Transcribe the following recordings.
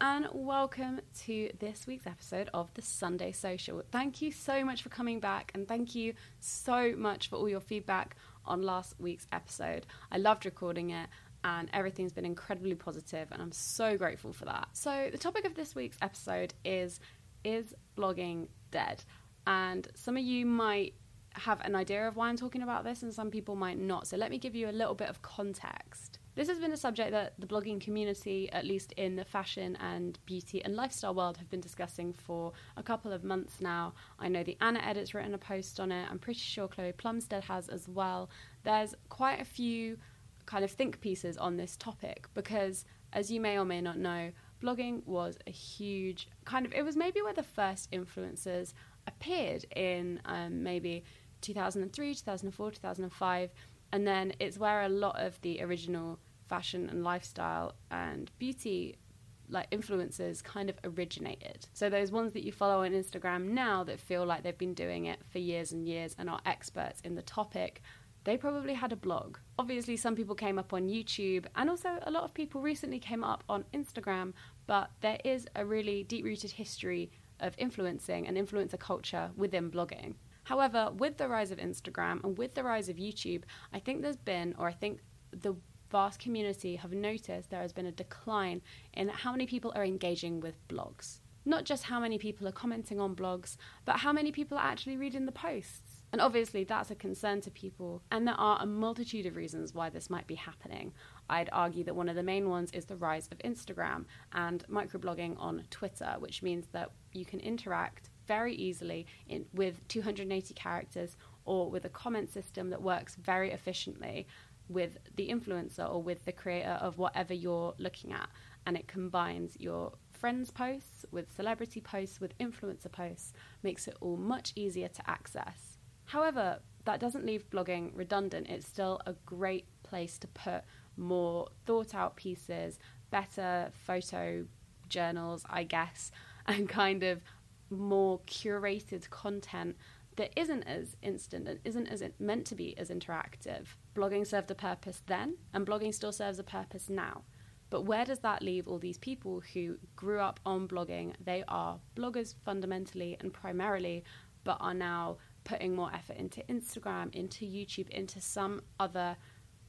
and welcome to this week's episode of the Sunday Social. Thank you so much for coming back and thank you so much for all your feedback on last week's episode. I loved recording it and everything's been incredibly positive and I'm so grateful for that. So, the topic of this week's episode is is blogging dead? And some of you might have an idea of why I'm talking about this and some people might not. So, let me give you a little bit of context. This has been a subject that the blogging community, at least in the fashion and beauty and lifestyle world, have been discussing for a couple of months now. I know the Anna Edit's written a post on it. I'm pretty sure Chloe Plumstead has as well. There's quite a few kind of think pieces on this topic because, as you may or may not know, blogging was a huge kind of, it was maybe where the first influencers appeared in um, maybe 2003, 2004, 2005. And then it's where a lot of the original fashion and lifestyle and beauty like influencers kind of originated. So those ones that you follow on Instagram now that feel like they've been doing it for years and years and are experts in the topic, they probably had a blog. Obviously some people came up on YouTube and also a lot of people recently came up on Instagram, but there is a really deep-rooted history of influencing and influencer culture within blogging. However, with the rise of Instagram and with the rise of YouTube, I think there's been or I think the vast community have noticed there has been a decline in how many people are engaging with blogs. Not just how many people are commenting on blogs, but how many people are actually reading the posts. And obviously, that's a concern to people, and there are a multitude of reasons why this might be happening. I'd argue that one of the main ones is the rise of Instagram and microblogging on Twitter, which means that you can interact very easily in, with 280 characters or with a comment system that works very efficiently with the influencer or with the creator of whatever you're looking at. And it combines your friends' posts with celebrity posts with influencer posts, makes it all much easier to access. However, that doesn't leave blogging redundant. It's still a great place to put more thought out pieces, better photo journals, I guess, and kind of more curated content that isn't as instant and isn't as meant to be as interactive. Blogging served a purpose then, and blogging still serves a purpose now. But where does that leave all these people who grew up on blogging? They are bloggers fundamentally and primarily, but are now putting more effort into Instagram, into YouTube, into some other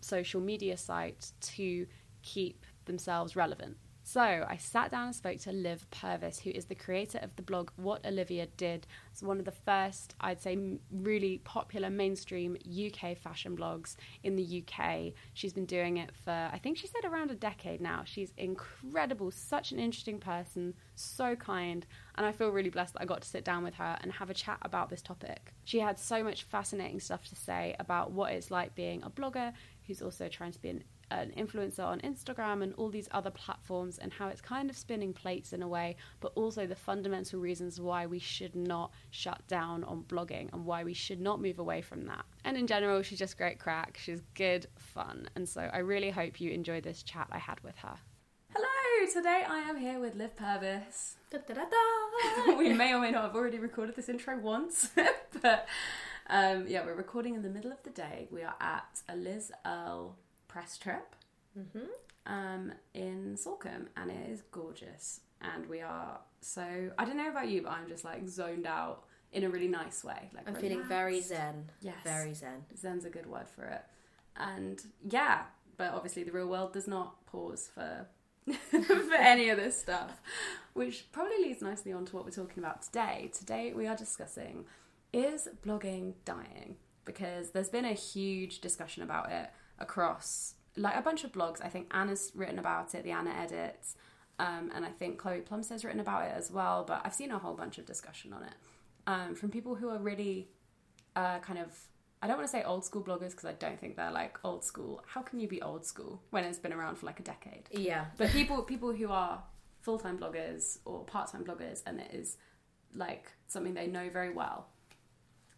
social media site to keep themselves relevant. So I sat down and spoke to Liv Purvis, who is the creator of the blog What Olivia Did. It's one of the first, I'd say, really popular mainstream UK fashion blogs in the UK. She's been doing it for, I think she said around a decade now. She's incredible, such an interesting person, so kind, and I feel really blessed that I got to sit down with her and have a chat about this topic. She had so much fascinating stuff to say about what it's like being a blogger who's also trying to be an an influencer on Instagram and all these other platforms and how it's kind of spinning plates in a way, but also the fundamental reasons why we should not shut down on blogging and why we should not move away from that. And in general, she's just great crack. She's good fun. And so I really hope you enjoy this chat I had with her. Hello, Today I am here with Liv Purvis. Da, da, da, da. we may or may not have already recorded this intro once, but um, yeah, we're recording in the middle of the day. We are at a Liz Earle press trip um, in Salcombe, and it is gorgeous. And we are so I don't know about you, but I'm just like zoned out in a really nice way. Like I'm feeling very zen. Yes. Very zen. Zen's a good word for it. And yeah, but obviously the real world does not pause for for any of this stuff, which probably leads nicely on to what we're talking about today. Today we are discussing is blogging dying? Because there's been a huge discussion about it across like a bunch of blogs. I think Anna's written about it, the Anna edits, um, and I think Chloe Plumstead's written about it as well. But I've seen a whole bunch of discussion on it um, from people who are really uh, kind of I don't want to say old school bloggers because I don't think they're like old school. How can you be old school when it's been around for like a decade? Yeah. But people people who are full time bloggers or part time bloggers and it is like something they know very well.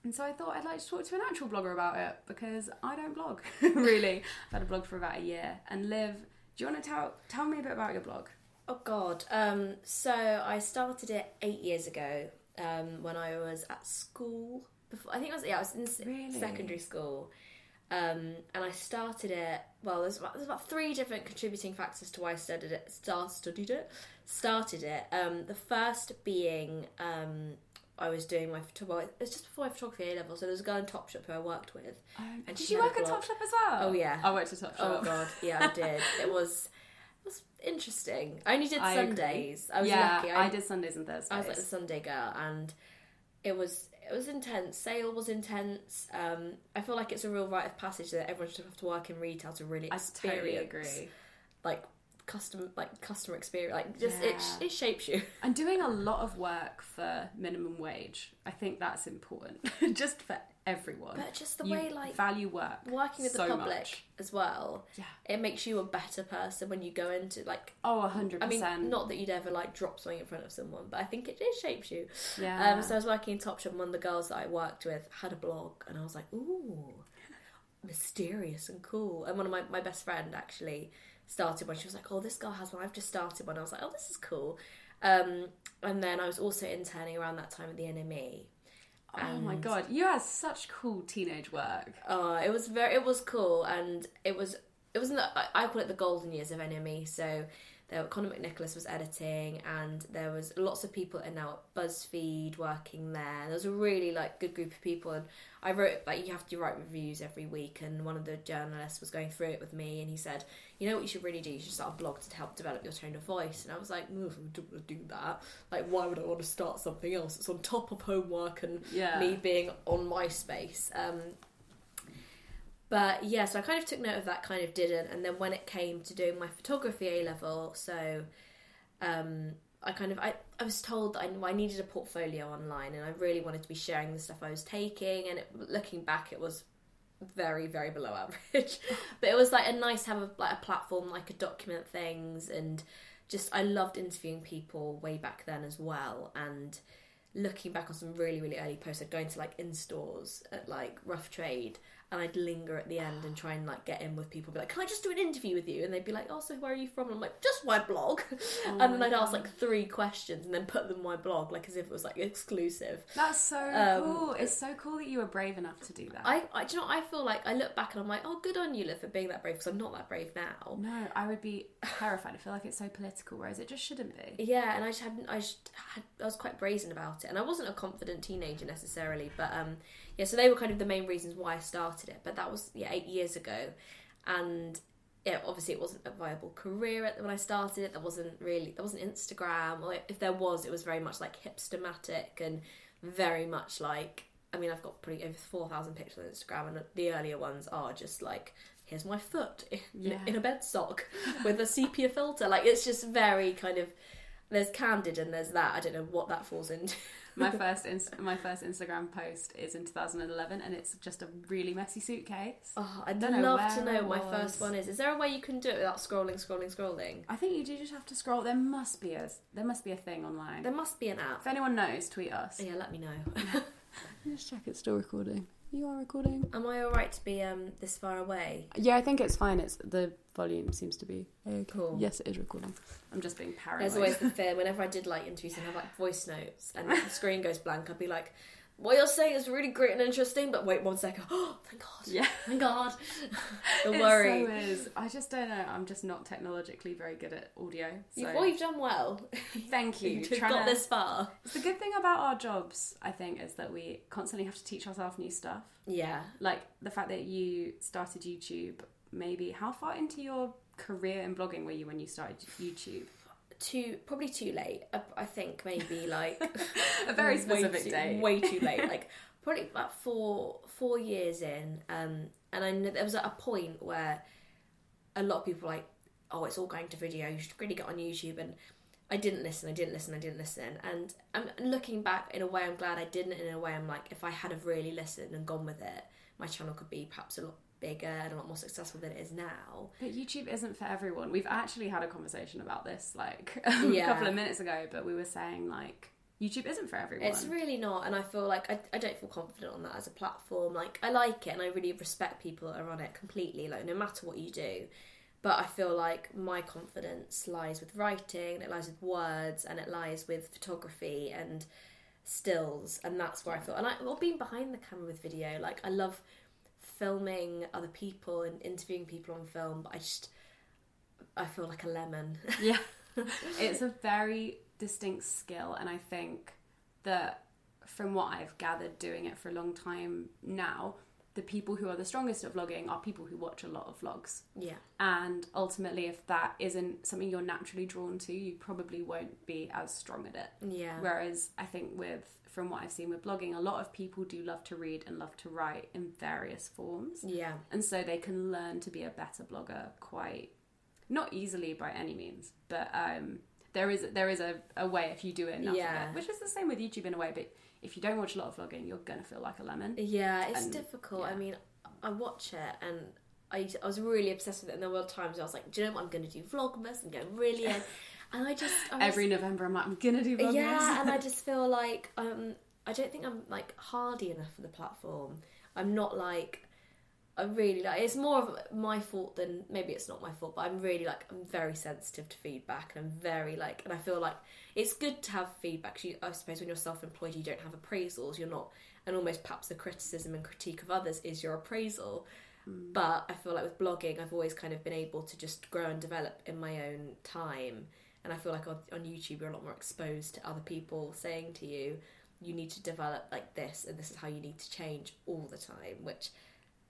And so I thought I'd like to talk to an actual blogger about it because I don't blog really. I've had a blog for about a year. And Liv, do you want to tell tell me a bit about your blog? Oh God. Um, so I started it eight years ago um, when I was at school. Before I think it was yeah, I was in Really? secondary school, um, and I started it. Well, there's about, there's about three different contributing factors to why I studied it. Start studied it, started it. Um, the first being um, I was doing my photo- it was just before my photography A level. So there was a girl in Topshop who I worked with. and Did she you work at. Topshop as well? Oh, yeah. I worked at Topshop. Oh god, yeah, I did. It was it was interesting. I only did I agree. Sundays. I was yeah, lucky. I, did Sundays and Thursdays. I was like the Sunday girl, and it was it was intense. Sale was intense. Um, I feel like it's a real rite of passage that everyone should have to work in retail to really I experience. totally agree. Like customer, like customer experience. Like just it Yeah. it shapes you. And doing a lot of work for minimum wage, I think that's important, just for everyone. But just the You way, like, value work, Working with so the public much. as well. Yeah. It makes you a better person when you go into like Oh, hundred I mean, not that you'd ever like drop something in front of someone, but I think it, it shapes you. Yeah. Um, so I was working in Topshop, and one of the girls that I worked with had a blog, and I was like, ooh, mysterious and cool. And one of my, my best friend actually started one. She was like, oh, this girl has one. I've just started one. I was like, oh, this is cool. Um, and then I was also interning around that time at the NME. Oh my god, you had such cool teenage work. Oh, it was very, it was cool, and it was, it was, not, I I call it the golden years of NME. So there, Conor McNicholas was editing, and there was lots of people and now at BuzzFeed working there. There was a really like good group of people, and I wrote like you have to write reviews every week, and one of the journalists was going through it with me, and he said, you know what you should really do? You should start a blog to help develop your tone of voice. And I was like, "Oof, I don't want to do that. Like, why would I want to start something else? It's on top of homework and Yeah. me being on MySpace. Um, but yeah, so I kind of took note of that, kind of didn't. And then when it came to doing my photography A level, so um, I kind of I, I was told that I, I needed a portfolio online, and I really wanted to be sharing the stuff I was taking. And it, looking back, it was very very below average, but it was like a nice have a, like a platform like to document things and just I loved interviewing people way back then as well and looking back on some really really early posts I'd go like in stores at like rough trade and I'd linger at the end and try and like get in with people be like can I just do an interview with you and they'd be like oh so where are you from and I'm like just my blog and then I'd ask like three questions and then put them on my blog like as if it was like exclusive That's so Um, cool. It's so cool that you were brave enough to do that. I, I do you know? I feel like I look back and I'm like oh good on you Liv for being that brave because I'm not that brave now no, I would be terrified. I feel like it's so political, whereas it just shouldn't be. Yeah, and I just hadn't. I just had. I was quite brazen about it, and I wasn't a confident teenager necessarily. But um, yeah, so they were kind of the main reasons why I started it. But that was yeah eight years ago, and yeah, obviously it wasn't a viable career at- when I started it. There wasn't really there wasn't Instagram, or if there was, it was very much like Hipstamatic and very much like. I mean, I've got pretty over four thousand pictures on Instagram, and the earlier ones are just like. Here's my foot in, Yeah. in a bed sock with a sepia filter. Like it's just very kind of there's candid and there's that. I don't know what that falls into. My first inst- my first Instagram post is in 2011, and it's just a really messy suitcase. Oh, I'd Don't know love to know what my first one is. Is there a way you can do it without scrolling, scrolling, scrolling? I think you do just have to scroll. There must be a there must be a thing online. There must be an app. If anyone knows, tweet us. Yeah, let me know. Let's check it's still recording. You are recording. Am I all right to be um this far away? Yeah, I think it's fine. It's the volume seems to be okay. Cool. Yes, it is recording. I'm just being paranoid. There's always the fear whenever I did like interviews and have like voice notes and the screen goes blank, I'd be like, "What you're saying is really great and interesting, but wait one second. Oh, thank God. Yeah. thank God. the It worry. so is. I just don't know. I'm just not technologically very good at audio. So You've, well, you've done well. thank you. You've got to- this far. The good thing about our jobs, I think, is that we constantly have to teach ourselves new stuff. Yeah. Like the fact that you started YouTube. Maybe how far into your career in blogging were you when you started YouTube? Too probably too late. I, I think maybe like A very specific too- date. Way too late. Like probably about four four years in. Um, and I know there was a point where a lot of people were like, "Oh, it's all going to video. You should really get on YouTube." And I didn't listen. I didn't listen. I didn't listen. And I'm looking back in a way. I'm glad I didn't. In a way, I'm like, if I had have really listened and gone with it, my channel could be perhaps a lot bigger and a lot more successful than it is now. But YouTube isn't for everyone. We've actually had a conversation about this like Yeah. a couple of minutes ago, but we were saying like YouTube isn't for everyone. It's really not, and I feel like I, I don't feel confident on that as a platform. Like I like it, and I really respect people that are on it completely. Like no matter what you do, but I feel like my confidence lies with writing, and it lies with words, and it lies with photography and stills, and that's where I feel. And I, well, being behind the camera with video, like I love filming other people and interviewing people on film, but I just I feel like a lemon. Yeah. it's a very distinct skill, and I think that from what I've gathered doing it for a long time now, the people who are the strongest at vlogging are people who watch a lot of vlogs. yeah, And ultimately, if that isn't something you're naturally drawn to, you probably won't be as strong at it. yeah, Whereas I think with from what I've seen with blogging, a lot of people do love to read and love to write in various forms. yeah. And so they can learn to be a better blogger quite not easily by any means, but um, there is there is a, a way if you do it enough Yeah. it, which is the same with YouTube in a way. But if you don't watch a lot of vlogging, you're gonna feel like a lemon. Yeah, it's And- difficult. I mean, I watch it and I, I was really obsessed with it, and there were times I was like, do you know what? I'm going to do Vlogmas and go really in. And I just. I Every November, I'm like, I'm gonna do Vlogmas. Yeah, and I just feel like um, I don't think I'm like hardy enough for the platform. I'm not like. I really like it's more of my fault than maybe it's not my fault, but I'm really like I'm very sensitive to feedback and I'm very like and I feel like it's good to have feedback. You, I suppose when you're self-employed, you don't have appraisals. You're not, and almost perhaps the criticism and critique of others is your appraisal. But I feel like with blogging, I've always kind of been able to just grow and develop in my own time. And I feel like on, on YouTube, you're a lot more exposed to other people saying to you, you need to develop like this, and this is how you need to change all the time, which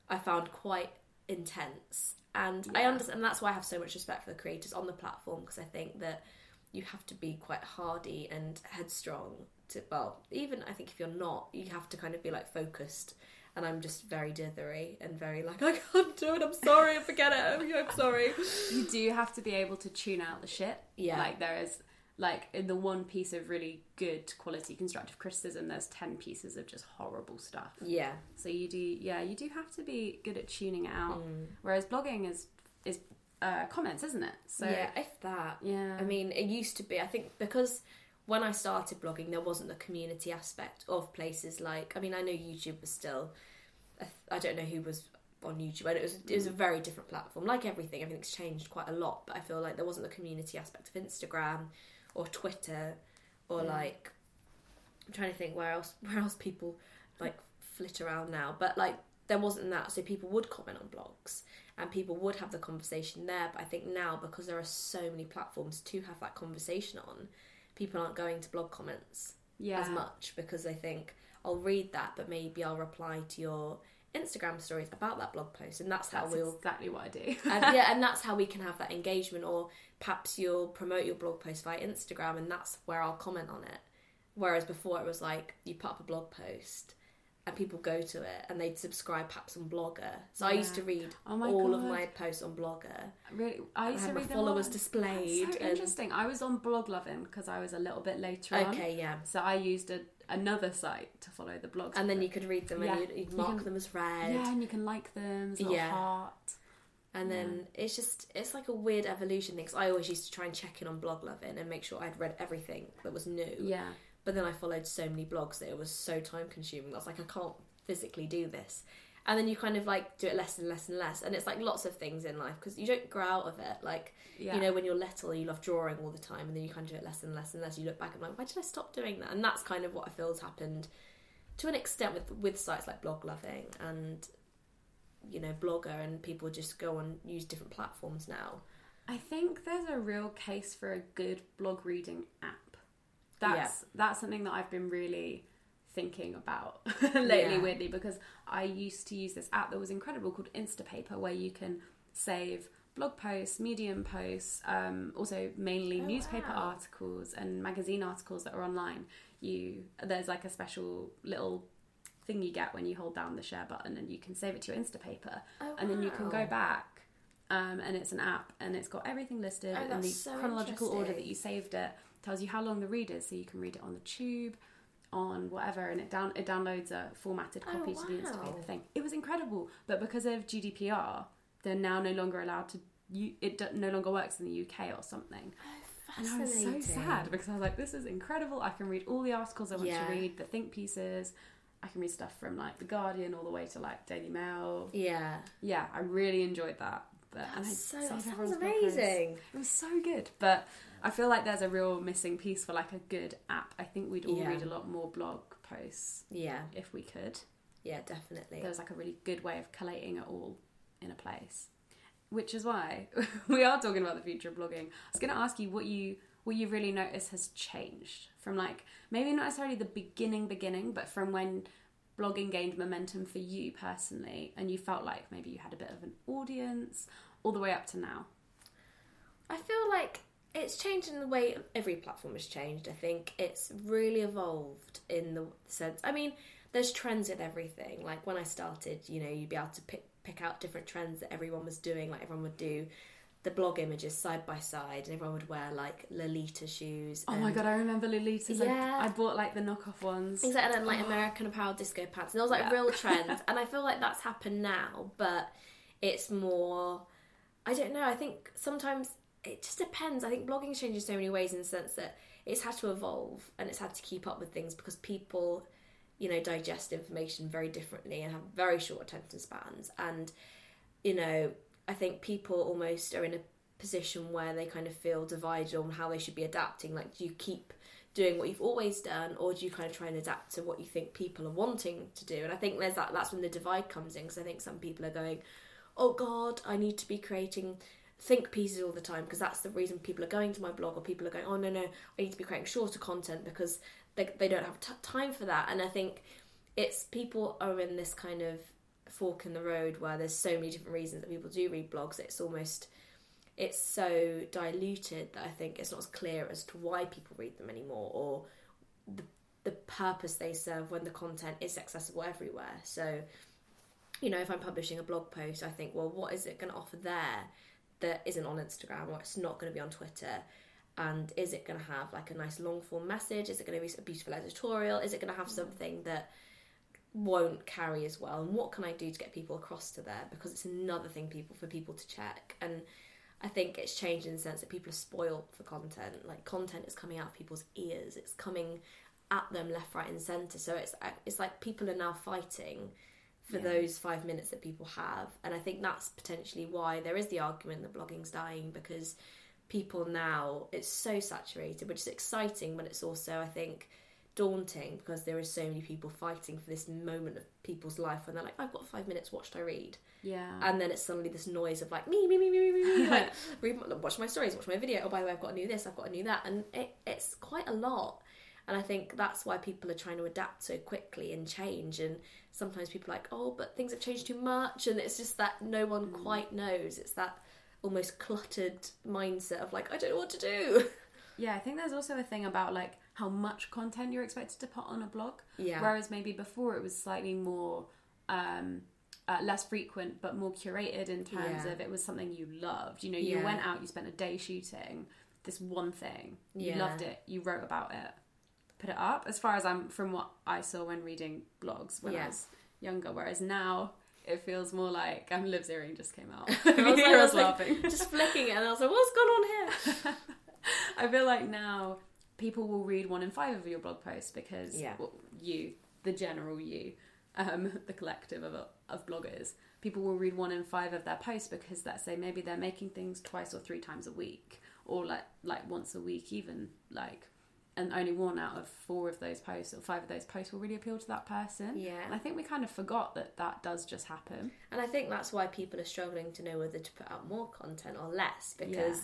I found quite intense. And I understand, and that's why I have so much respect for the creators on the platform because I think that you have to be quite hardy and headstrong to, well, even I think if you're not, you have to kind of be like focused. And I'm just very dithery and very like, I can't do it, I'm sorry, forget it, I'm, sorry. you do have to be able to tune out the shit. Yeah. Like there is like in the one piece of really good quality constructive criticism, there's ten pieces of just horrible stuff. Yeah. So you do yeah, you do have to be good at tuning it out. Mm. Whereas blogging is is uh, comments, isn't it? So yeah, if that. Yeah. I mean, it used to be. I think because when I started blogging, there wasn't the community aspect of places like. I mean, I know YouTube was still. I th- I don't know who was on YouTube, but it was it was a mm. very different platform. Like everything, everything's changed quite a lot. But I feel like there wasn't the community aspect of Instagram or Twitter or mm. like. I'm trying to think where else where else people like flit around now, but like there wasn't that, so people would comment on blogs and people would have the conversation there. But I think now because there are so many platforms to have that conversation on, people aren't going to blog comments yeah. as much because they think I'll read that, but maybe I'll reply to your Instagram stories about that blog post, and that's how That's we'll exactly what I do. and yeah, and that's how we can have that engagement. Or perhaps you'll promote your blog post via Instagram, and that's where I'll comment on it. Whereas before it was like you put up a blog post, and people go to it and they'd subscribe perhaps on Blogger. So I used to read Oh all of my posts on Blogger. really, I I used to had my read followers displayed. That's so and- interesting. I was on Bloglovin' because I was a little bit later on. Okay, yeah. So I used a, another site to follow the blogs. And then you could read them Yeah, and you'd, you'd you mark can- them as read. yeah, and you can like them. Yeah. heart. And then it's just it's like a weird evolution thing. Cause I always used to try and check in on Bloglovin' and make sure I'd read everything that was new. Yeah. But then I followed so many blogs that it was so time consuming. I was like, I can't physically do this and then you kind of like do it less and less and less and it's like lots of things in life because you don't grow out of it like Yeah. you know when you're little you love drawing all the time and then you kind of do it less and less and less you look back and like why did i stop doing that and that's kind of what i feel has happened to an extent with with sites like Bloglovin' and you know blogger and people just go and use different platforms now I think there's a real case for a good blog reading app. That's that's something that I've been really thinking about lately, Yeah. weirdly, because I used to use this app that was incredible called Instapaper, where you can save blog posts, medium posts, um, also mainly Oh, newspaper wow. articles and magazine articles that are online. You there's like a special little thing you get when you hold down the share button and you can save it to your Instapaper, Oh, and then you can go back. Um, and it's an app, and it's got everything listed Oh, in the so chronological order that you saved it. Tells you how long the read is, so you can read it on the tube, on whatever, and it down it downloads a formatted Oh, copy to the wow. Instapaper thing. It was incredible, but because of GDPR, they're now no longer allowed to. You, it no longer works in the UK or something. Oh, And I was so sad because I was like, this is incredible. I can read all the articles I want Yeah. to read, the think pieces. I can read stuff from like The Guardian all the way to like Daily Mail. yeah Yeah, I really enjoyed that. But and I so- that sounds amazing. It was so good. But I feel like there's a real missing piece for like a good app. I think we'd all Yeah. read a lot more blog posts yeah if we could. yeah definitely There was like a really good way of collating it all in a place. Which is why we are talking about the future of blogging. I was going to ask you what you what you really notice has changed from like maybe not necessarily the beginning beginning, but from when blogging gained momentum for you personally, and you felt like maybe you had a bit of an audience, all the way up to now. I feel like it's changed in the way every platform has changed. I think it's really evolved in the sense. I mean, there's trends in everything. Like when I started, you know, you'd be able to pick pick out different trends that everyone was doing. Like everyone would do the blog images side by side, and everyone would wear like Lolita shoes. Oh my god, I remember Lolita's. Yeah. I, I bought like the knockoff ones. Exactly, and like oh. American Apparel disco pants. And there was like Yeah. real trends. and I feel like that's happened now, but it's more. I don't know. I think sometimes it just depends. I think blogging changed in so many ways in the sense that it's had to evolve and it's had to keep up with things because people, you know, digest information very differently and have very short attention spans. And, you know, I think people almost are in a position where they kind of feel divided on how they should be adapting. Like, do you keep doing what you've always done, or do you kind of try and adapt to what you think people are wanting to do? And I think there's that. That's when the divide comes in because I think some people are going, "Oh God, I need to be creating." Think pieces all the time because that's the reason people are going to my blog, or people are going, "Oh no, no, I need to be creating shorter content because they they don't have t- time for that." And I think it's people are in this kind of fork in the road where there's so many different reasons that people do read blogs. It's almost it's so diluted that I think it's not as clear as to why people read them anymore or the the purpose they serve when the content is accessible everywhere. So, you know, if I'm publishing a blog post, I think, well, what is it going to offer there that isn't on Instagram or it's not going to be on Twitter? And is it going to have like a nice long form message? Is it going to be a beautiful editorial? Is it going to have mm. something that won't carry as well? And what can I do to get people across to there? Because it's another thing people for people to check. And I think it's changed in the sense that people are spoiled for content. Like content is coming out of people's ears. It's coming at them left, right, and centre. So it's uh, it's like people are now fighting for those five minutes that people have, and I think that's potentially why there is the argument that blogging's dying because people now it's so saturated, which is exciting, but it's also I think daunting because there are so many people fighting for this moment of people's life when they're like, I've got five minutes, what should I read? Yeah. and then it's suddenly this noise of like me, me, me, me, me, me, me, like read, my- watch my stories, watch my video. Oh, by the way, I've got to new this, I've got to new that, and it, it's quite a lot. And I think that's why people are trying to adapt so quickly and change. And sometimes people are like, oh, but things have changed too much, and it's just that no one Mm. quite knows. It's that almost cluttered mindset of like, I don't know what to do. Yeah, I think there's also a thing about like how much content you're expected to put on a blog. Yeah. Whereas maybe before it was slightly more um uh, less frequent but more curated in terms Yeah. of it was something you loved. You know, you Yeah. went out, you spent a day shooting this one thing. You loved it. You wrote about it. Put it up. As far as I'm from what I saw when reading blogs when I was younger. Whereas now it feels more like um, Liv's earring just came out. I was, like, I was like, laughing. just flicking it, and I was like, what's going on here? I feel like now people will read one in five of your blog posts because Yeah. well, you, the general you, um, the collective of, of bloggers, people will read one in five of their posts because let's say maybe they're making things twice or three times a week or like like once a week even like and only one out of four of those posts or five of those posts will really appeal to that person. Yeah. And I think we kind of forgot that that does just happen. And I think that's why people are struggling to know whether to put out more content or less because Yeah.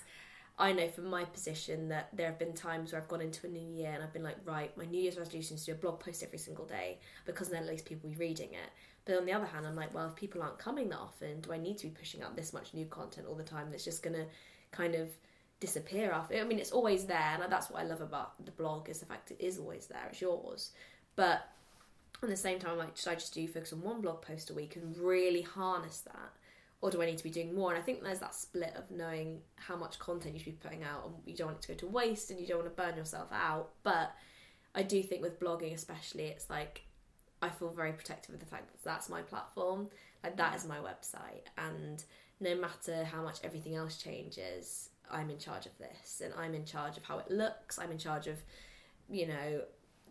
I know from my position that there have been times where I've gone into a new year and I've been like, right, my New Year's resolution is to do a blog post every single day because then at least people will be reading it. But on the other hand, I'm like, well, if people aren't coming that often, do I need to be pushing out this much new content all the time that's just going to kind of disappear after? I mean, it's always there, and that's what I love about the blog is the fact it is always there. It's yours, but at the same time, I'm like, should I just do focus on one blog post a week and really harness that? Or do I need to be doing more? And I think there's that split of knowing how much content you should be putting out and you don't want it to go to waste and you don't want to burn yourself out. But I do think with blogging, especially, it's like I feel very protective of the fact that that's my platform. Like, that is my website. And no matter how much everything else changes, I'm in charge of this and I'm in charge of how it looks. I'm in charge of, you know,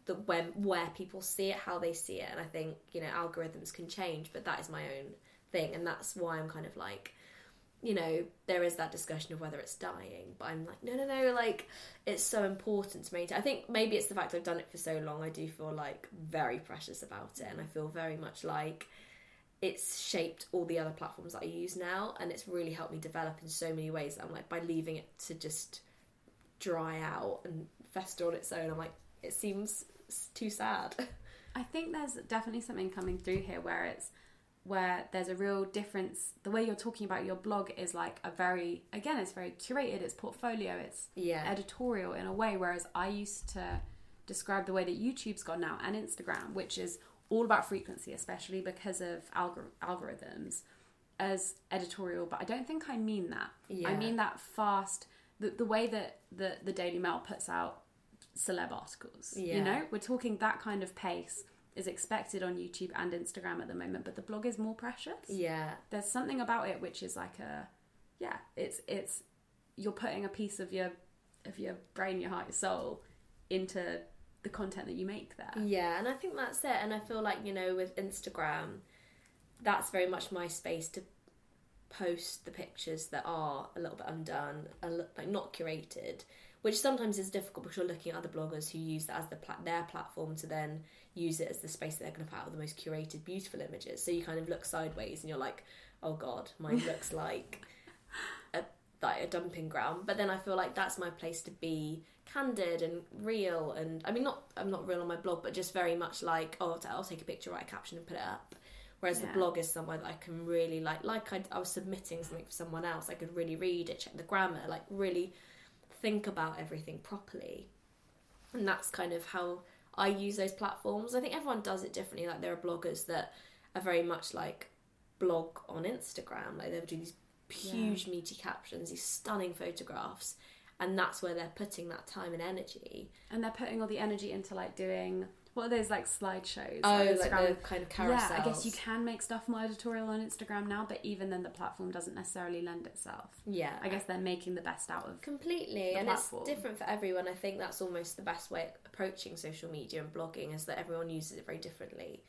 the when where people see it, how they see it, and I think you know algorithms can change, but that is my own thing, and that's why I'm kind of like, you know, there is that discussion of whether it's dying, but I'm like, no, no, no, like it's so important to me. I think maybe it's the fact I've done it for so long. I do feel like very precious about it, and I feel very much like it's shaped all the other platforms that I use now, and it's really helped me develop in so many ways. I'm like by leaving it to just dry out and fester on its own. I'm like, it seems too sad. I think there's definitely something coming through here where it's where there's a real difference. The way you're talking about your blog is like a very again, it's very curated, it's portfolio, it's Yeah. editorial in a way. Whereas I used to describe the way that YouTube's gone now and Instagram, which is all about frequency, especially because of algor- algorithms, as editorial. But I don't think I mean that. I mean that fast. The, the way that the, the Daily Mail puts out celeb articles. Yeah. You know, we're talking that kind of pace is expected on YouTube and Instagram at the moment, but the blog is more precious. Yeah. There's something about it which is like a yeah, it's it's you're putting a piece of your of your brain, your heart, your soul into the content that you make there. Yeah, and I think that's it. And I feel like, you know, with Instagram, that's very much my space to post the pictures that are a little bit undone, a like not curated, which sometimes is difficult because you're looking at other bloggers who use that as the pla- their platform to then use it as the space that they're going to put out the most curated, beautiful images. So you kind of look sideways and you're like, oh god, mine looks like a like a dumping ground. But then I feel like that's my place to be candid and real. And I mean, not I'm not real on my blog, but just very much like, oh, I'll take a picture, write a caption, and put it up. Whereas Yeah. the blog is somewhere that I can really like, like I, I was submitting something for someone else, I could really read it, check the grammar, like really think about everything properly. And that's kind of how I use those platforms. I think everyone does it differently. Like there are bloggers that are very much like blog on Instagram. Like they'll do these huge meaty captions, these stunning photographs, and that's where they're putting that time and energy. And they're putting all the energy into like doing what are those like slideshows? Oh, like Instagram? the kind of carousel. Yeah, I guess you can make stuff more editorial on Instagram now, but even then the platform doesn't necessarily lend itself. Yeah. I guess they're making the best out of Completely, and platform. it's different for everyone. I think that's almost the best way of approaching social media and blogging is that everyone uses it very differently,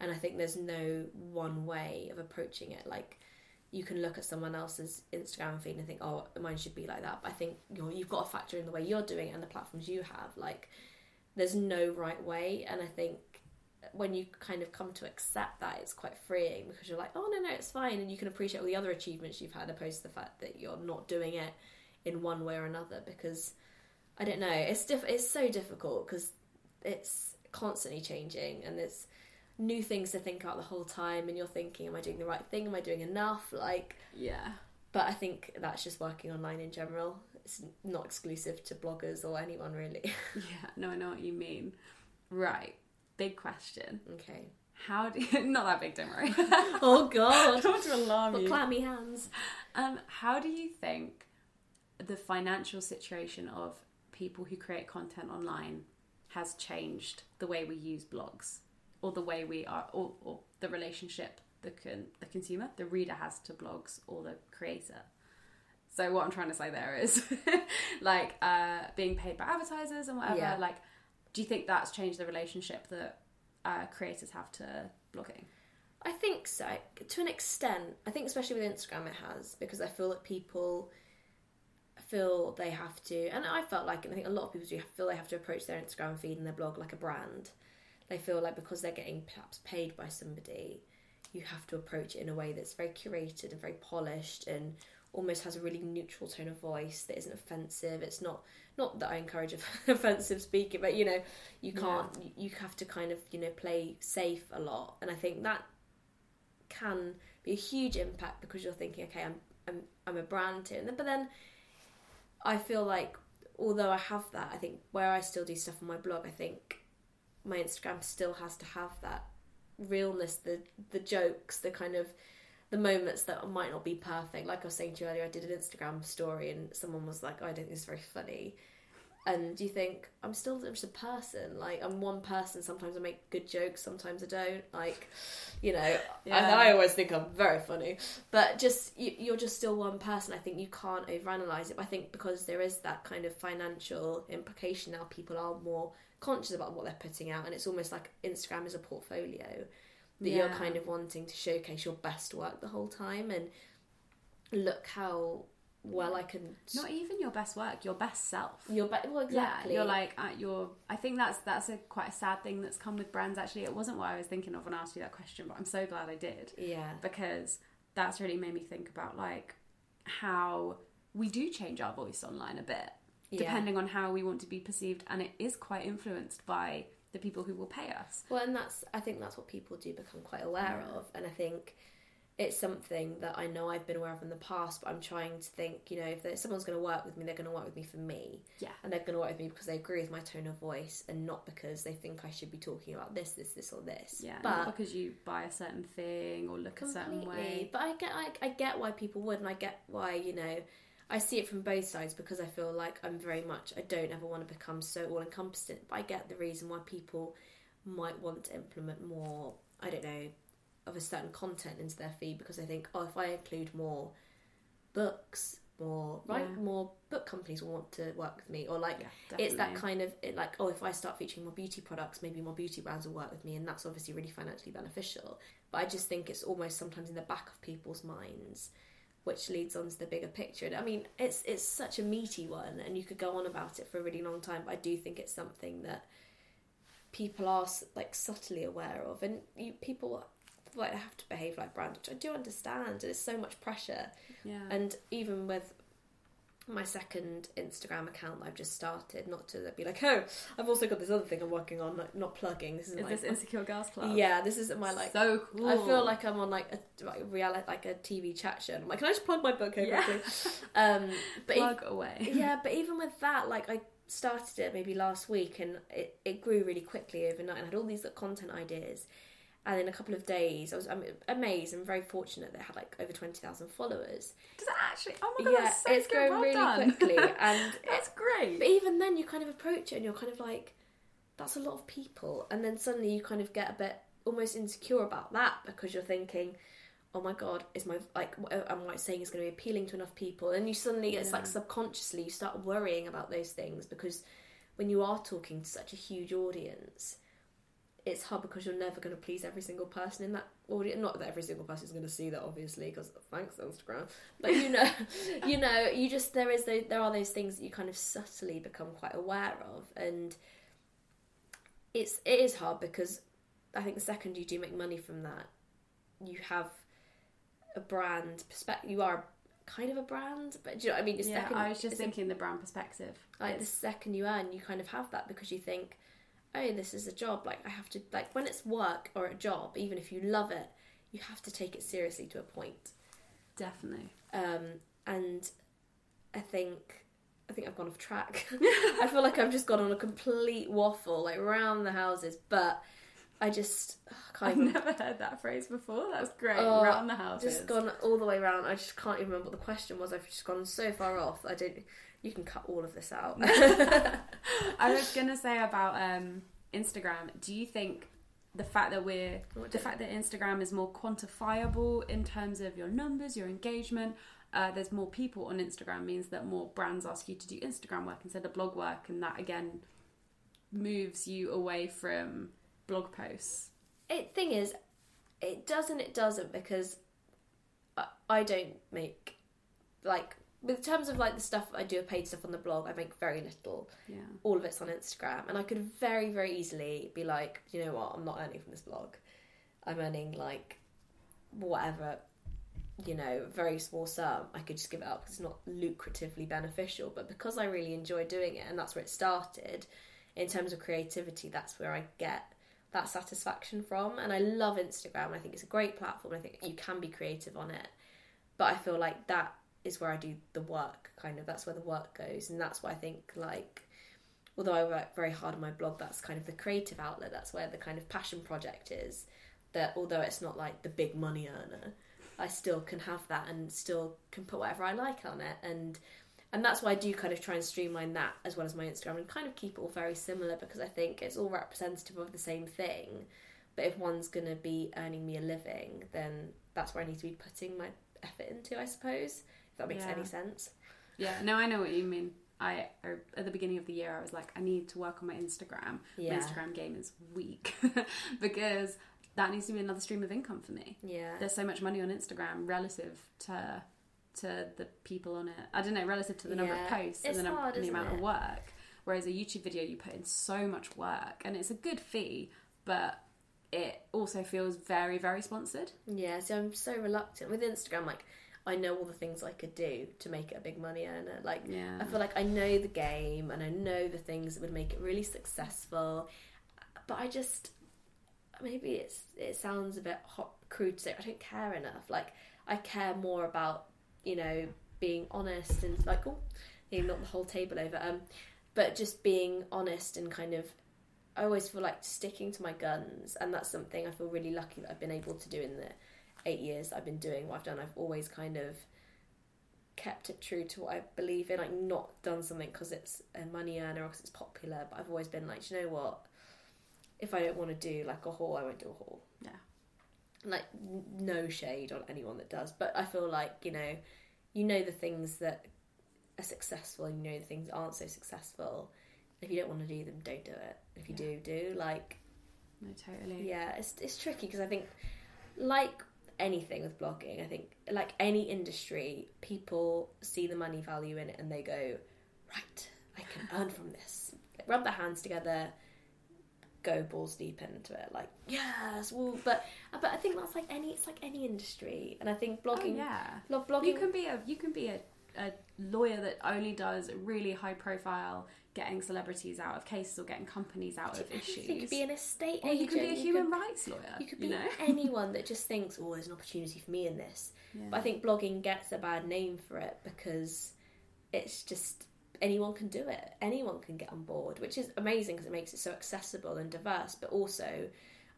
and I think there's no one way of approaching it. Like you can look at someone else's Instagram feed and think, "Oh, mine should be like that," but I think you're, you've got to factor in the way you're doing it and the platforms you have. Like there's no right way, and I think when you kind of come to accept that, it's quite freeing because you're like, "Oh no, no, it's fine," and you can appreciate all the other achievements you've had, opposed to the fact that you're not doing it in one way or another because I don't know. It's diff- It's so difficult because it's constantly changing and there's new things to think about the whole time. And you're thinking, "Am I doing the right thing? Am I doing enough?" Like, yeah. but I think that's just working online in general. It's not exclusive to bloggers or anyone really. Yeah, no, I know what you mean. Right. Big question. okay. How do you, not that big, don't worry. Oh God. don't want to alarm Got you. clammy hands. Um, how do you think the financial situation of people who create content online has changed the way we use blogs, or the way we are, or, or the relationship the con- the consumer, the reader has to blogs, or the creator? So what I'm trying to say there is, like, uh, being paid by advertisers and whatever. Yeah. Like, do you think that's changed the relationship that uh, creators have to blogging? I think so, to an extent. I think especially with Instagram, it has because I feel that people feel they have to, and I felt like, and I think a lot of people do feel they have to approach their Instagram feed and their blog like a brand. They feel like because they're getting perhaps paid by somebody, you have to approach it in a way that's very curated and very polished and almost has a really neutral tone of voice that isn't offensive. It's not not that I encourage offensive speaking, but you know, you can't. Yeah. You have to kind of you know play safe a lot, and I think that can be a huge impact because you're thinking, okay, I'm I'm I'm a brand here, but then I feel like although I have that, I think where I still do stuff on my blog, I think my Instagram still has to have that realness, the the jokes, the kind of the moments that might not be perfect. Like I was saying to you earlier, I did an Instagram story and someone was like, oh, "I don't think it's very funny," and you think I'm still just a person. Like I'm one person. Sometimes I make good jokes, sometimes I don't. Like, you know, yeah. I, I, always think I'm very funny, but just you, are just still one person. I think you can't overanalyze it. But I think because there is that kind of financial implication now, people are more conscious about what they're putting out, and it's almost like Instagram is a portfolio that yeah. you're kind of wanting to showcase your best work the whole time and look how well I can. Not even your best work, your best self. Your be- well, exactly. Yeah, you're like at your. I think that's that's a quite a sad thing that's come with brands. Actually, it wasn't what I was thinking of when I asked you that question, but I'm so glad I did. Yeah. Because that's really made me think about like how we do change our voice online a bit, yeah. depending on how we want to be perceived, and it is quite influenced by the people who will pay us. Well, and that's I think that's what people do become quite aware yeah. of, and I think it's something that I know I've been aware of in the past, but I'm trying to think, you know, if someone's going to work with me, they're going to work with me for me. Yeah. And they're going to work with me because they agree with my tone of voice and not because they think I should be talking about this, this, this, or this. Yeah. But not because you buy a certain thing or look a certain way. But I get, I, I get why people would, and I get why, you know, I see it from both sides because I feel like I'm very much, I don't ever want to become so all encompassing, but I get the reason why people might want to implement more, I don't know, of a certain content into their feed because they think, oh, if I include more books, more right, yeah. more book companies will want to work with me, or like yeah, it's that kind of it, like, oh, if I start featuring more beauty products, maybe more beauty brands will work with me, and that's obviously really financially beneficial. But I just think it's almost sometimes in the back of people's minds. Which leads on to the bigger picture. And I mean, it's it's such a meaty one, and you could go on about it for a really long time. But I do think it's something that people are like subtly aware of, and you, people like have to behave like brands, which I do understand. There's so much pressure. Yeah. And even with my second Instagram account that I've just started, not to be like, oh, I've also got this other thing I'm working on, like not plugging. This is, is my, this Insecure Girls Club. Yeah, this is my like. So cool. I feel like I'm on like a like reality, like a TV chat show. And I'm like, can I just plug my book over? Yeah. um, but plug away. Yeah, but even with that, like I started it maybe last week, and it it grew really quickly overnight, and I had all these like, content ideas and in a couple of days, I was I'm amazed and very fortunate that had like over twenty thousand followers. Does it actually? Oh my god, yeah, so it's going well really done. quickly, and that's great. But even then, you kind of approach it, and you're kind of like, that's a lot of people, and then suddenly you kind of get a bit almost insecure about that because you're thinking, oh my god, is my like what uh, am I saying is going to be appealing to enough people? And you suddenly it's like subconsciously you start worrying about those things because when you are talking to such a huge audience it's hard because you're never going to please every single person in that audience. Not that every single person is going to see that, obviously, because thanks Instagram. But you know, you know, you just there is those, there are those things that you kind of subtly become quite aware of, and it's it is hard because I think the second you do make money from that, you have a brand perspective. You are kind of a brand, but do you know what I mean? The yeah, second, I was just thinking the brand perspective. Like the second you earn, you kind of have that because you think oh, this is a job. Like, I have to, like, when it's work or a job, even if you love it, you have to take it seriously to a point. Definitely. Um, and I think, I think I've gone off track. I feel like I've just gone on a complete waffle, like, round the houses, but I just can't. I've even... never heard that phrase before. That's great. Oh, around the houses. Just gone all the way around. I just can't even remember what the question was. I've just gone so far off. I don't. You can cut all of this out. I was gonna say about um, Instagram. Do you think the fact that we're the fact that Instagram is more quantifiable in terms of your numbers, your engagement, uh, there's more people on Instagram means that more brands ask you to do Instagram work instead of blog work, and that again moves you away from blog posts? It thing is, it doesn't. It doesn't because I, I don't make like with terms of like the stuff I do paid stuff on the blog. I make very little. Yeah. All of it's on Instagram, and I could very very easily be like, you know what, I'm not earning from this blog. I'm earning like whatever you know, very small sum, I could just give it up because it's not lucratively beneficial. But because I really enjoy doing it, and that's where it started, in terms of creativity, that's where I get that satisfaction from. And I love Instagram. I think it's a great platform. I think you can be creative on it. But I feel like that is where I do the work, kind of. That's where the work goes. And that's why I think, like, although I work very hard on my blog, that's kind of the creative outlet. That's where the kind of passion project is. That although it's not like the big money earner, I still can have that and still can put whatever I like on it and and that's why I do kind of try and streamline that as well as my Instagram and kind of keep it all very similar because I think it's all representative of the same thing. But if one's gonna be earning me a living, then that's where I need to be putting my effort into, I suppose. That makes Yeah. any sense. Yeah, no, I know what you mean. I at the beginning of the year, I was like, I need to work on my Instagram. Yeah. My Instagram game is weak because that needs to be another stream of income for me. Yeah. There's so much money on Instagram relative to to the people on it. I don't know, relative to the number of posts It's and the, hard, the amount of work. Whereas a YouTube video, you put in so much work, and it's a good fee, but it also feels very, very sponsored. Yeah, so I'm so reluctant with Instagram. Like, I know all the things I could do to make it a big money earner. Like, Yeah. I feel like I know the game and I know the things that would make it really successful. But I just maybe it's it sounds a bit hot, crude to say. I don't care enough. Like, I care more about you know being honest and like oh, you knocked the whole table over. Um, but just being honest and kind of I always feel like sticking to my guns, and that's something I feel really lucky that I've been able to do in the eight years I've been doing what I've done. I've always kind of kept it true to what I believe in, like not done something because it's a money earner or because it's popular. But I've always been like, you know what? If I don't want to do like a haul, I won't do a haul. Yeah. Like n- no shade on anyone that does, but I feel like you know, you know the things that are successful, and you know the things that aren't so successful. If you don't want to do them, don't do it. If you do, do like No, totally. yeah, it's it's tricky because I think, like anything with blogging, I think like any industry, people see the money value in it and they go, right, I can earn from this. Rub their hands together, go balls deep into it. Like yes, well, but but I think that's like any it's like any industry, and I think Oh, blogging, yeah. lo- blogging, You can be a you can be a, a lawyer that only does really high profile, getting celebrities out of cases or getting companies out of issues. You could be an estate or agent. you can be a you human could- rights lawyer. You could be know? anyone that just thinks, oh, there's an opportunity for me in this. But I think blogging gets a bad name for it because it's just anyone can do it. Anyone can get on board, which is amazing because it makes it so accessible and diverse. But also,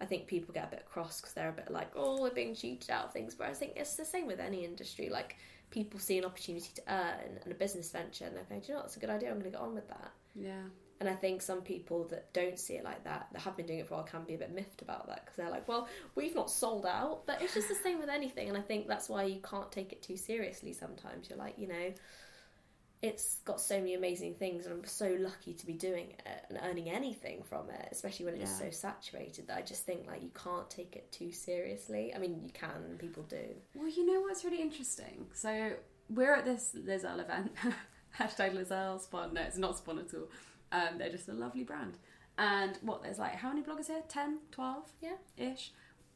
I think people get a bit cross because they're a bit like, oh, we're being cheated out of things. But I think it's the same with any industry. Like people see an opportunity to earn and a business venture, and they're going, do you know what, that's a good idea. I'm going to get on with that. yeah. And I think some people that don't see it like that, that have been doing it for a while, can be a bit miffed about that because they're like, well, we've not sold out. But it's just the same with anything. And I think that's why you can't take it too seriously sometimes. You're like, you know, it's got so many amazing things, and I'm so lucky to be doing it and earning anything from it, especially when it's Yeah. so saturated that I just think like you can't take it too seriously. I mean, you can, people do. Well, you know what's really interesting? So we're at this Lizelle event. Hashtag Lizelle spawn. No, it's not spawn at all. Um, they're just a lovely brand. And what, there's like, how many bloggers here? 10, 12? Yeah. Ish.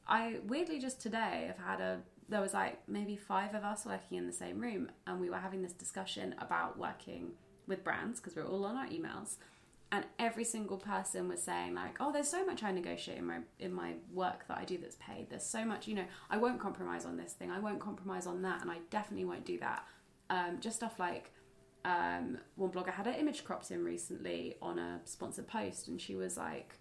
I weirdly just today have had a, there was like maybe five of us working in the same room and we were having this discussion about working with brands because we're all on our emails and every single person was saying like oh there's so much i negotiate in my in my work that i do that's paid. There's so much you know i won't compromise on this thing. I won't compromise on that and i definitely won't do that. Um, just stuff like um, one blogger had her image cropped in recently on a sponsored post and she was like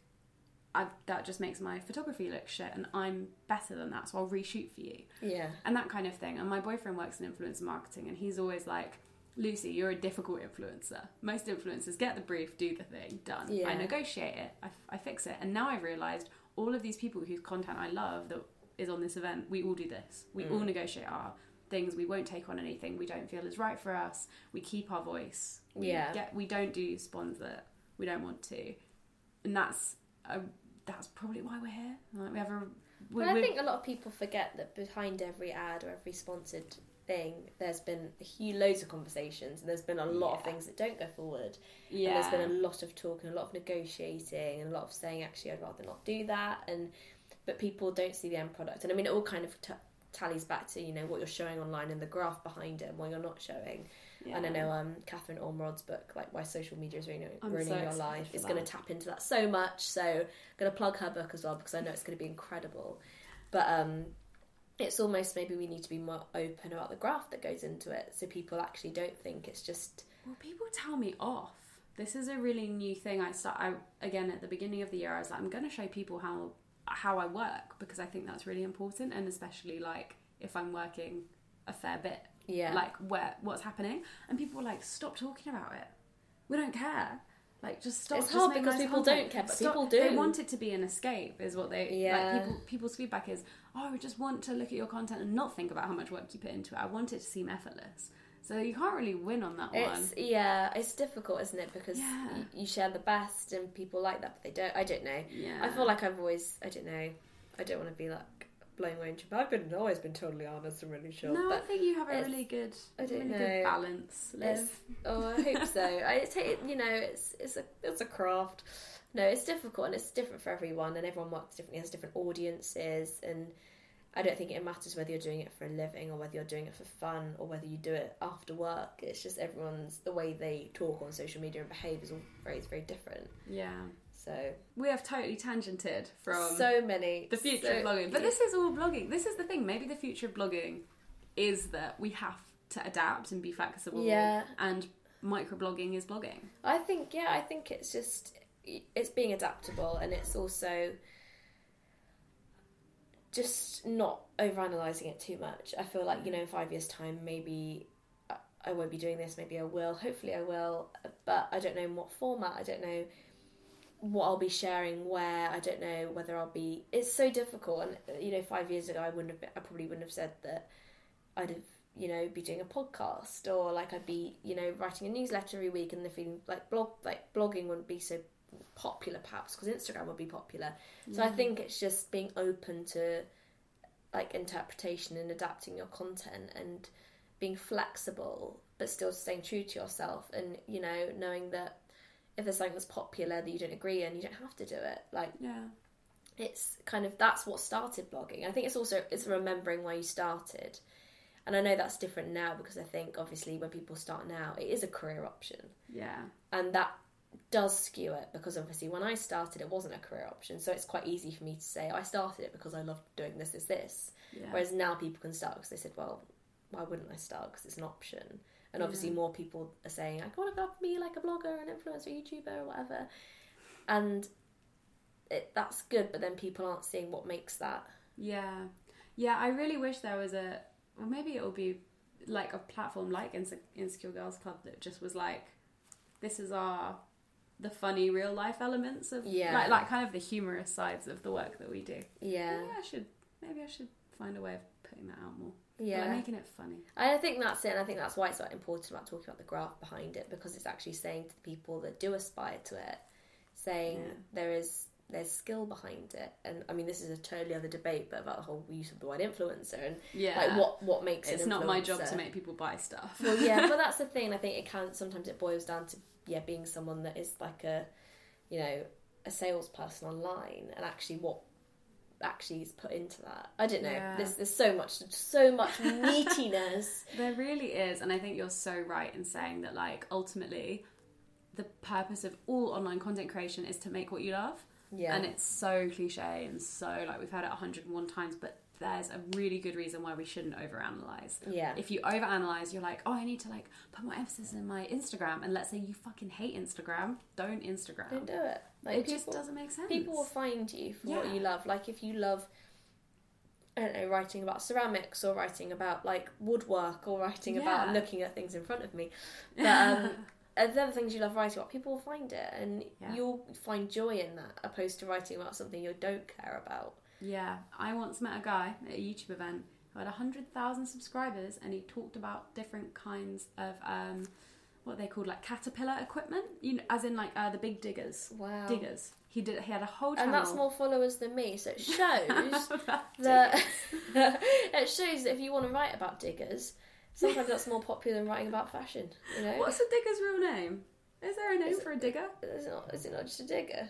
I, that just makes my photography look shit and i'm better than that so i'll reshoot for you Yeah. and that kind of thing. And my boyfriend works in influencer marketing, and he's always like, Lucy, you're a difficult influencer. Most influencers get the brief, do the thing, done. Yeah. I negotiate it, I, I fix it. And now I've realised all of these people whose content I love that is on this event, we all do this. We all mm. negotiate our things. We won't take on anything we don't feel is right for us. We keep our voice. We Yeah. Get, we don't do that we don't want to. And that's a that's probably why we're here. Like we have a. We, But I think a lot of people forget that behind every ad or every sponsored thing, there's been loads of conversations, and there's been a lot of things that don't go forward. yeah. And there's been a lot of talk and a lot of negotiating and a lot of saying, actually, I'd rather not do that. And but people don't see the end product. And I mean, it all kind of t- tallies back to you know what you're showing online and the graph behind it and what you're not showing. And I Yeah. know um, Katherine Ormerod's book, like Why Social Media is Ruining, ruining so Your Life, is going to tap into that so much. So I'm going to plug her book as well because I know it's going to be incredible. But um, it's almost maybe we need to be more open about the graph that goes into it so people actually don't think it's just Well, people tell me off. This is a really new thing. I start I, again at the beginning of the year. I was like, I'm going to show people how how I work because I think that's really important, and especially like if I'm working a fair bit, Yeah. like where what's happening, and people were like, stop talking about it. We don't care. Like just stop. It's just hard because nice people content. don't care, but Stop- people do. They want it to be an escape, is what they. Yeah. Like people, people's feedback is, oh, I just want to look at your content and not think about how much work you put into it. I want it to seem effortless. So you can't really win on that one. yeah it's difficult isn't it because Yeah. y- you share the best and people like that but they don't i don't know Yeah. i feel like i've always i don't know i don't want to be like my own trumpet i've been always been totally honest and really sure No, I think you have a really good, I don't really know. good balance. Liv. Oh, I hope so. I take you know, it's it's a it's a craft. No, it's difficult and it's different for everyone, and everyone works differently, has different audiences, and I don't think it matters whether you're doing it for a living or whether you're doing it for fun or whether you do it after work. It's just everyone's the way they talk on social media and behave is all very very different. Yeah, So we have totally tangented from so many the future so- of blogging, but this is all blogging. This is the thing. Maybe the future of blogging is that we have to adapt and be flexible. Yeah. and microblogging is blogging. I think yeah, I think it's just it's being adaptable and it's also just not overanalyzing it too much. I feel like you know in five years' time maybe I- I won't be doing this. Maybe I will. Hopefully I will. But I don't know in what format. I don't know what I'll be sharing where. I don't know whether I'll be. It's so difficult. And uh, you know, five years ago I wouldn't have. Been, I probably wouldn't have said that. I'd have you know be doing a podcast or like I'd be you know writing a newsletter every week and the feeling like blog like blogging wouldn't be so popular perhaps because Instagram would be popular. So I think it's just being open to like interpretation and adapting your content and being flexible but still staying true to yourself and you know knowing that if there's something that's popular that you don't agree in you don't have to do it like Yeah, it's kind of that's what started blogging. I think it's also it's remembering why you started. And I know that's different now because I think obviously when people start now it is a career option. yeah, And that does skew it because obviously when I started it wasn't a career option. So it's quite easy for me to say I started it because I love doing this this this. yeah. Whereas now people can start because they said, well, why wouldn't I start? Because it's an option. And obviously, more people are saying, I want to be like a blogger, an influencer, YouTuber, or whatever. And it, that's good, but then people aren't seeing what makes that. Yeah, yeah. I really wish there was a, or maybe it will be like a platform like Inse- Insecure Girls Club that just was like, this is our the funny real life elements of Yeah. like like kind of the humorous sides of the work that we do. Yeah, Maybe I should maybe I should find a way of putting that out more. Yeah. making it funny. I think that's it, and I think that's why it's so important about talking about the graph behind it because it's actually saying to the people that do aspire to it, saying Yeah. there is there's skill behind it. And I mean, this is a totally other debate, but about the whole use of the word influencer and Yeah. like what what makes It's not my job to make people buy stuff. well, yeah, but that's the thing. I think it can sometimes it boils down to yeah being someone that is like a you know a salesperson online and actually what actually is put into that. I don't know. Yeah. There's there's so much so much meatiness. There really is, and I think you're so right in saying that. Like ultimately, the purpose of all online content creation is to make what you love. Yeah. And it's so cliche and so like we've heard it 101 times, but there's a really good reason why we shouldn't overanalyze. Yeah. If you overanalyze, you're like, oh, I need to like put more emphasis in my Instagram, and let's say you fucking hate Instagram, don't Instagram. Don't do it. Like it just people- doesn't make sense. People will find you for what you love. Like if you love, I don't know, writing about ceramics or writing about like woodwork or writing about looking at things in front of me. But um, the other things you love writing about, people will find it, and Yeah. you'll find joy in that, opposed to writing about something you don't care about. Yeah, I once met a guy at a YouTube event who had 100,000 subscribers and he talked about different kinds of um, what they called like caterpillar equipment, you know, as in like uh, the big diggers. Wow. Diggers. He did. He had a whole channel. and that's more followers than me. So it shows that it shows that if you want to write about diggers, sometimes that's more popular than writing about fashion. You know, What's a digger's real name? Is there a name for a digger? is it not? Is it not just a digger?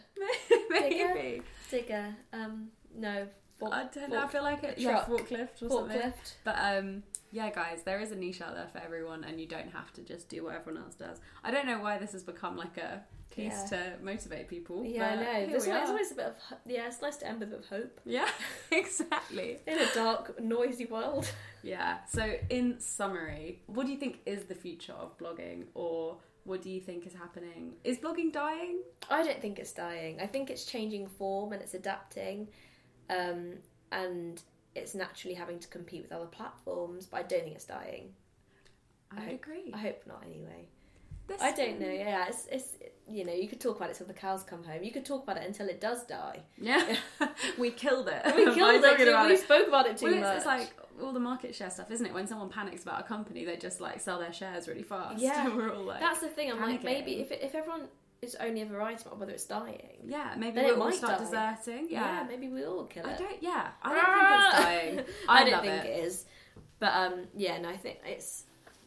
Maybe. Digger. Um, no. Fork, I don't know. I feel like it. a Yeah, truck. forklift or something. But um, yeah, guys, there is a niche out there for everyone, and you don't have to just do what everyone else does. I don't know why this has become like a piece Yeah. to motivate people. Yeah, I know. we always, always a bit of yeah. It's nice to end with a bit of hope Yeah, exactly. in a dark, noisy world. Yeah. So, in summary, what do you think is the future of blogging, or what do you think is happening? Is blogging dying? I don't think it's dying. I think it's changing form and it's adapting, um, and it's naturally having to compete with other platforms. But I don't think it's dying. I would hope- agree. I hope not. Anyway, This- I don't know. Yeah, it's, it's you know you could talk about it till the cows come home. You could talk about it until it does die. Yeah, we killed it. We killed it. too- about We it. spoke about it too Well, much. it's, it's like all the market share stuff, isn't it? When someone panics about a company, they just like sell their shares really fast. Yeah. and we're all like, that's the thing. I'm like maybe if it, if everyone is only ever writing about whether it's dying, yeah, maybe Then it we'll all might start die. deserting. yeah, Yeah, maybe we all kill it. I don't. Yeah, I don't think it's dying. I, I, don't think it. it is. But um, yeah, no, I think it's.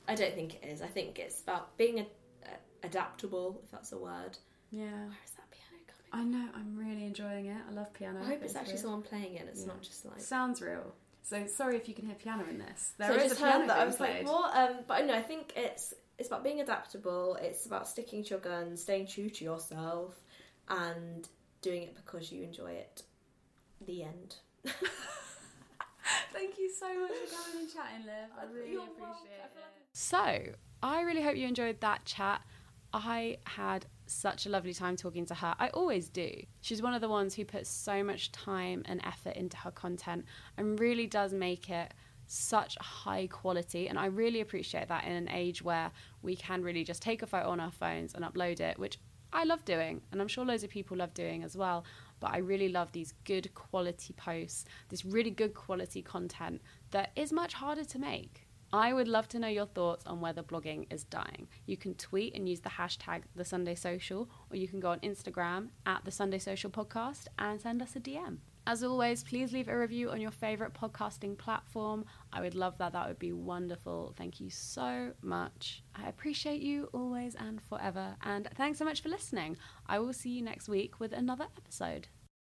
I don't think it is. I think it's about being a, a, adaptable, if that's a word. Yeah, Where is that piano coming? I know. I'm really enjoying it. I love piano. I hope it's It's actually real. someone playing it. It's Yeah. not just like. Sounds real. So sorry if you can hear piano in this. There so is a piano that. I was played. like, what? Um, but no, I think it's it's about being adaptable. It's about sticking to your guns, staying true to yourself, and doing it because you enjoy it. The end. Thank you so much for coming and chatting, Liv. I really You're appreciate welcome. It. So, I really hope you enjoyed that chat. I had such a lovely time talking to her. I always do. She's one of the ones who puts so much time and effort into her content and really does make it such high quality. And I really appreciate that in an age where we can really just take a photo on our phones and upload it, which I love doing. And I'm sure loads of people love doing as well. But I really love these good quality posts, this really good quality content that is much harder to make. I would love to know your thoughts on whether blogging is dying. You can tweet and use the hashtag the Sunday Social, or you can go on Instagram at the Sunday Social Podcast and send us a DM. As always, please leave a review on your favorite podcasting platform. I would love that. That would be wonderful. Thank you so much. I appreciate you always and forever. And thanks so much for listening. I will see you next week with another episode.